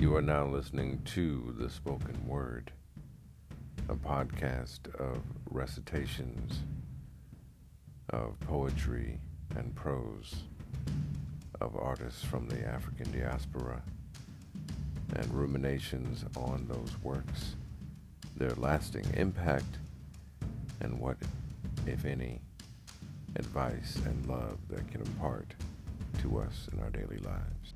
You are now listening to The Spoken Word, a podcast of recitations of poetry and prose of artists from the African diaspora and ruminations on those works, their lasting impact, and what, if any, advice and love that can impart to us in our daily lives.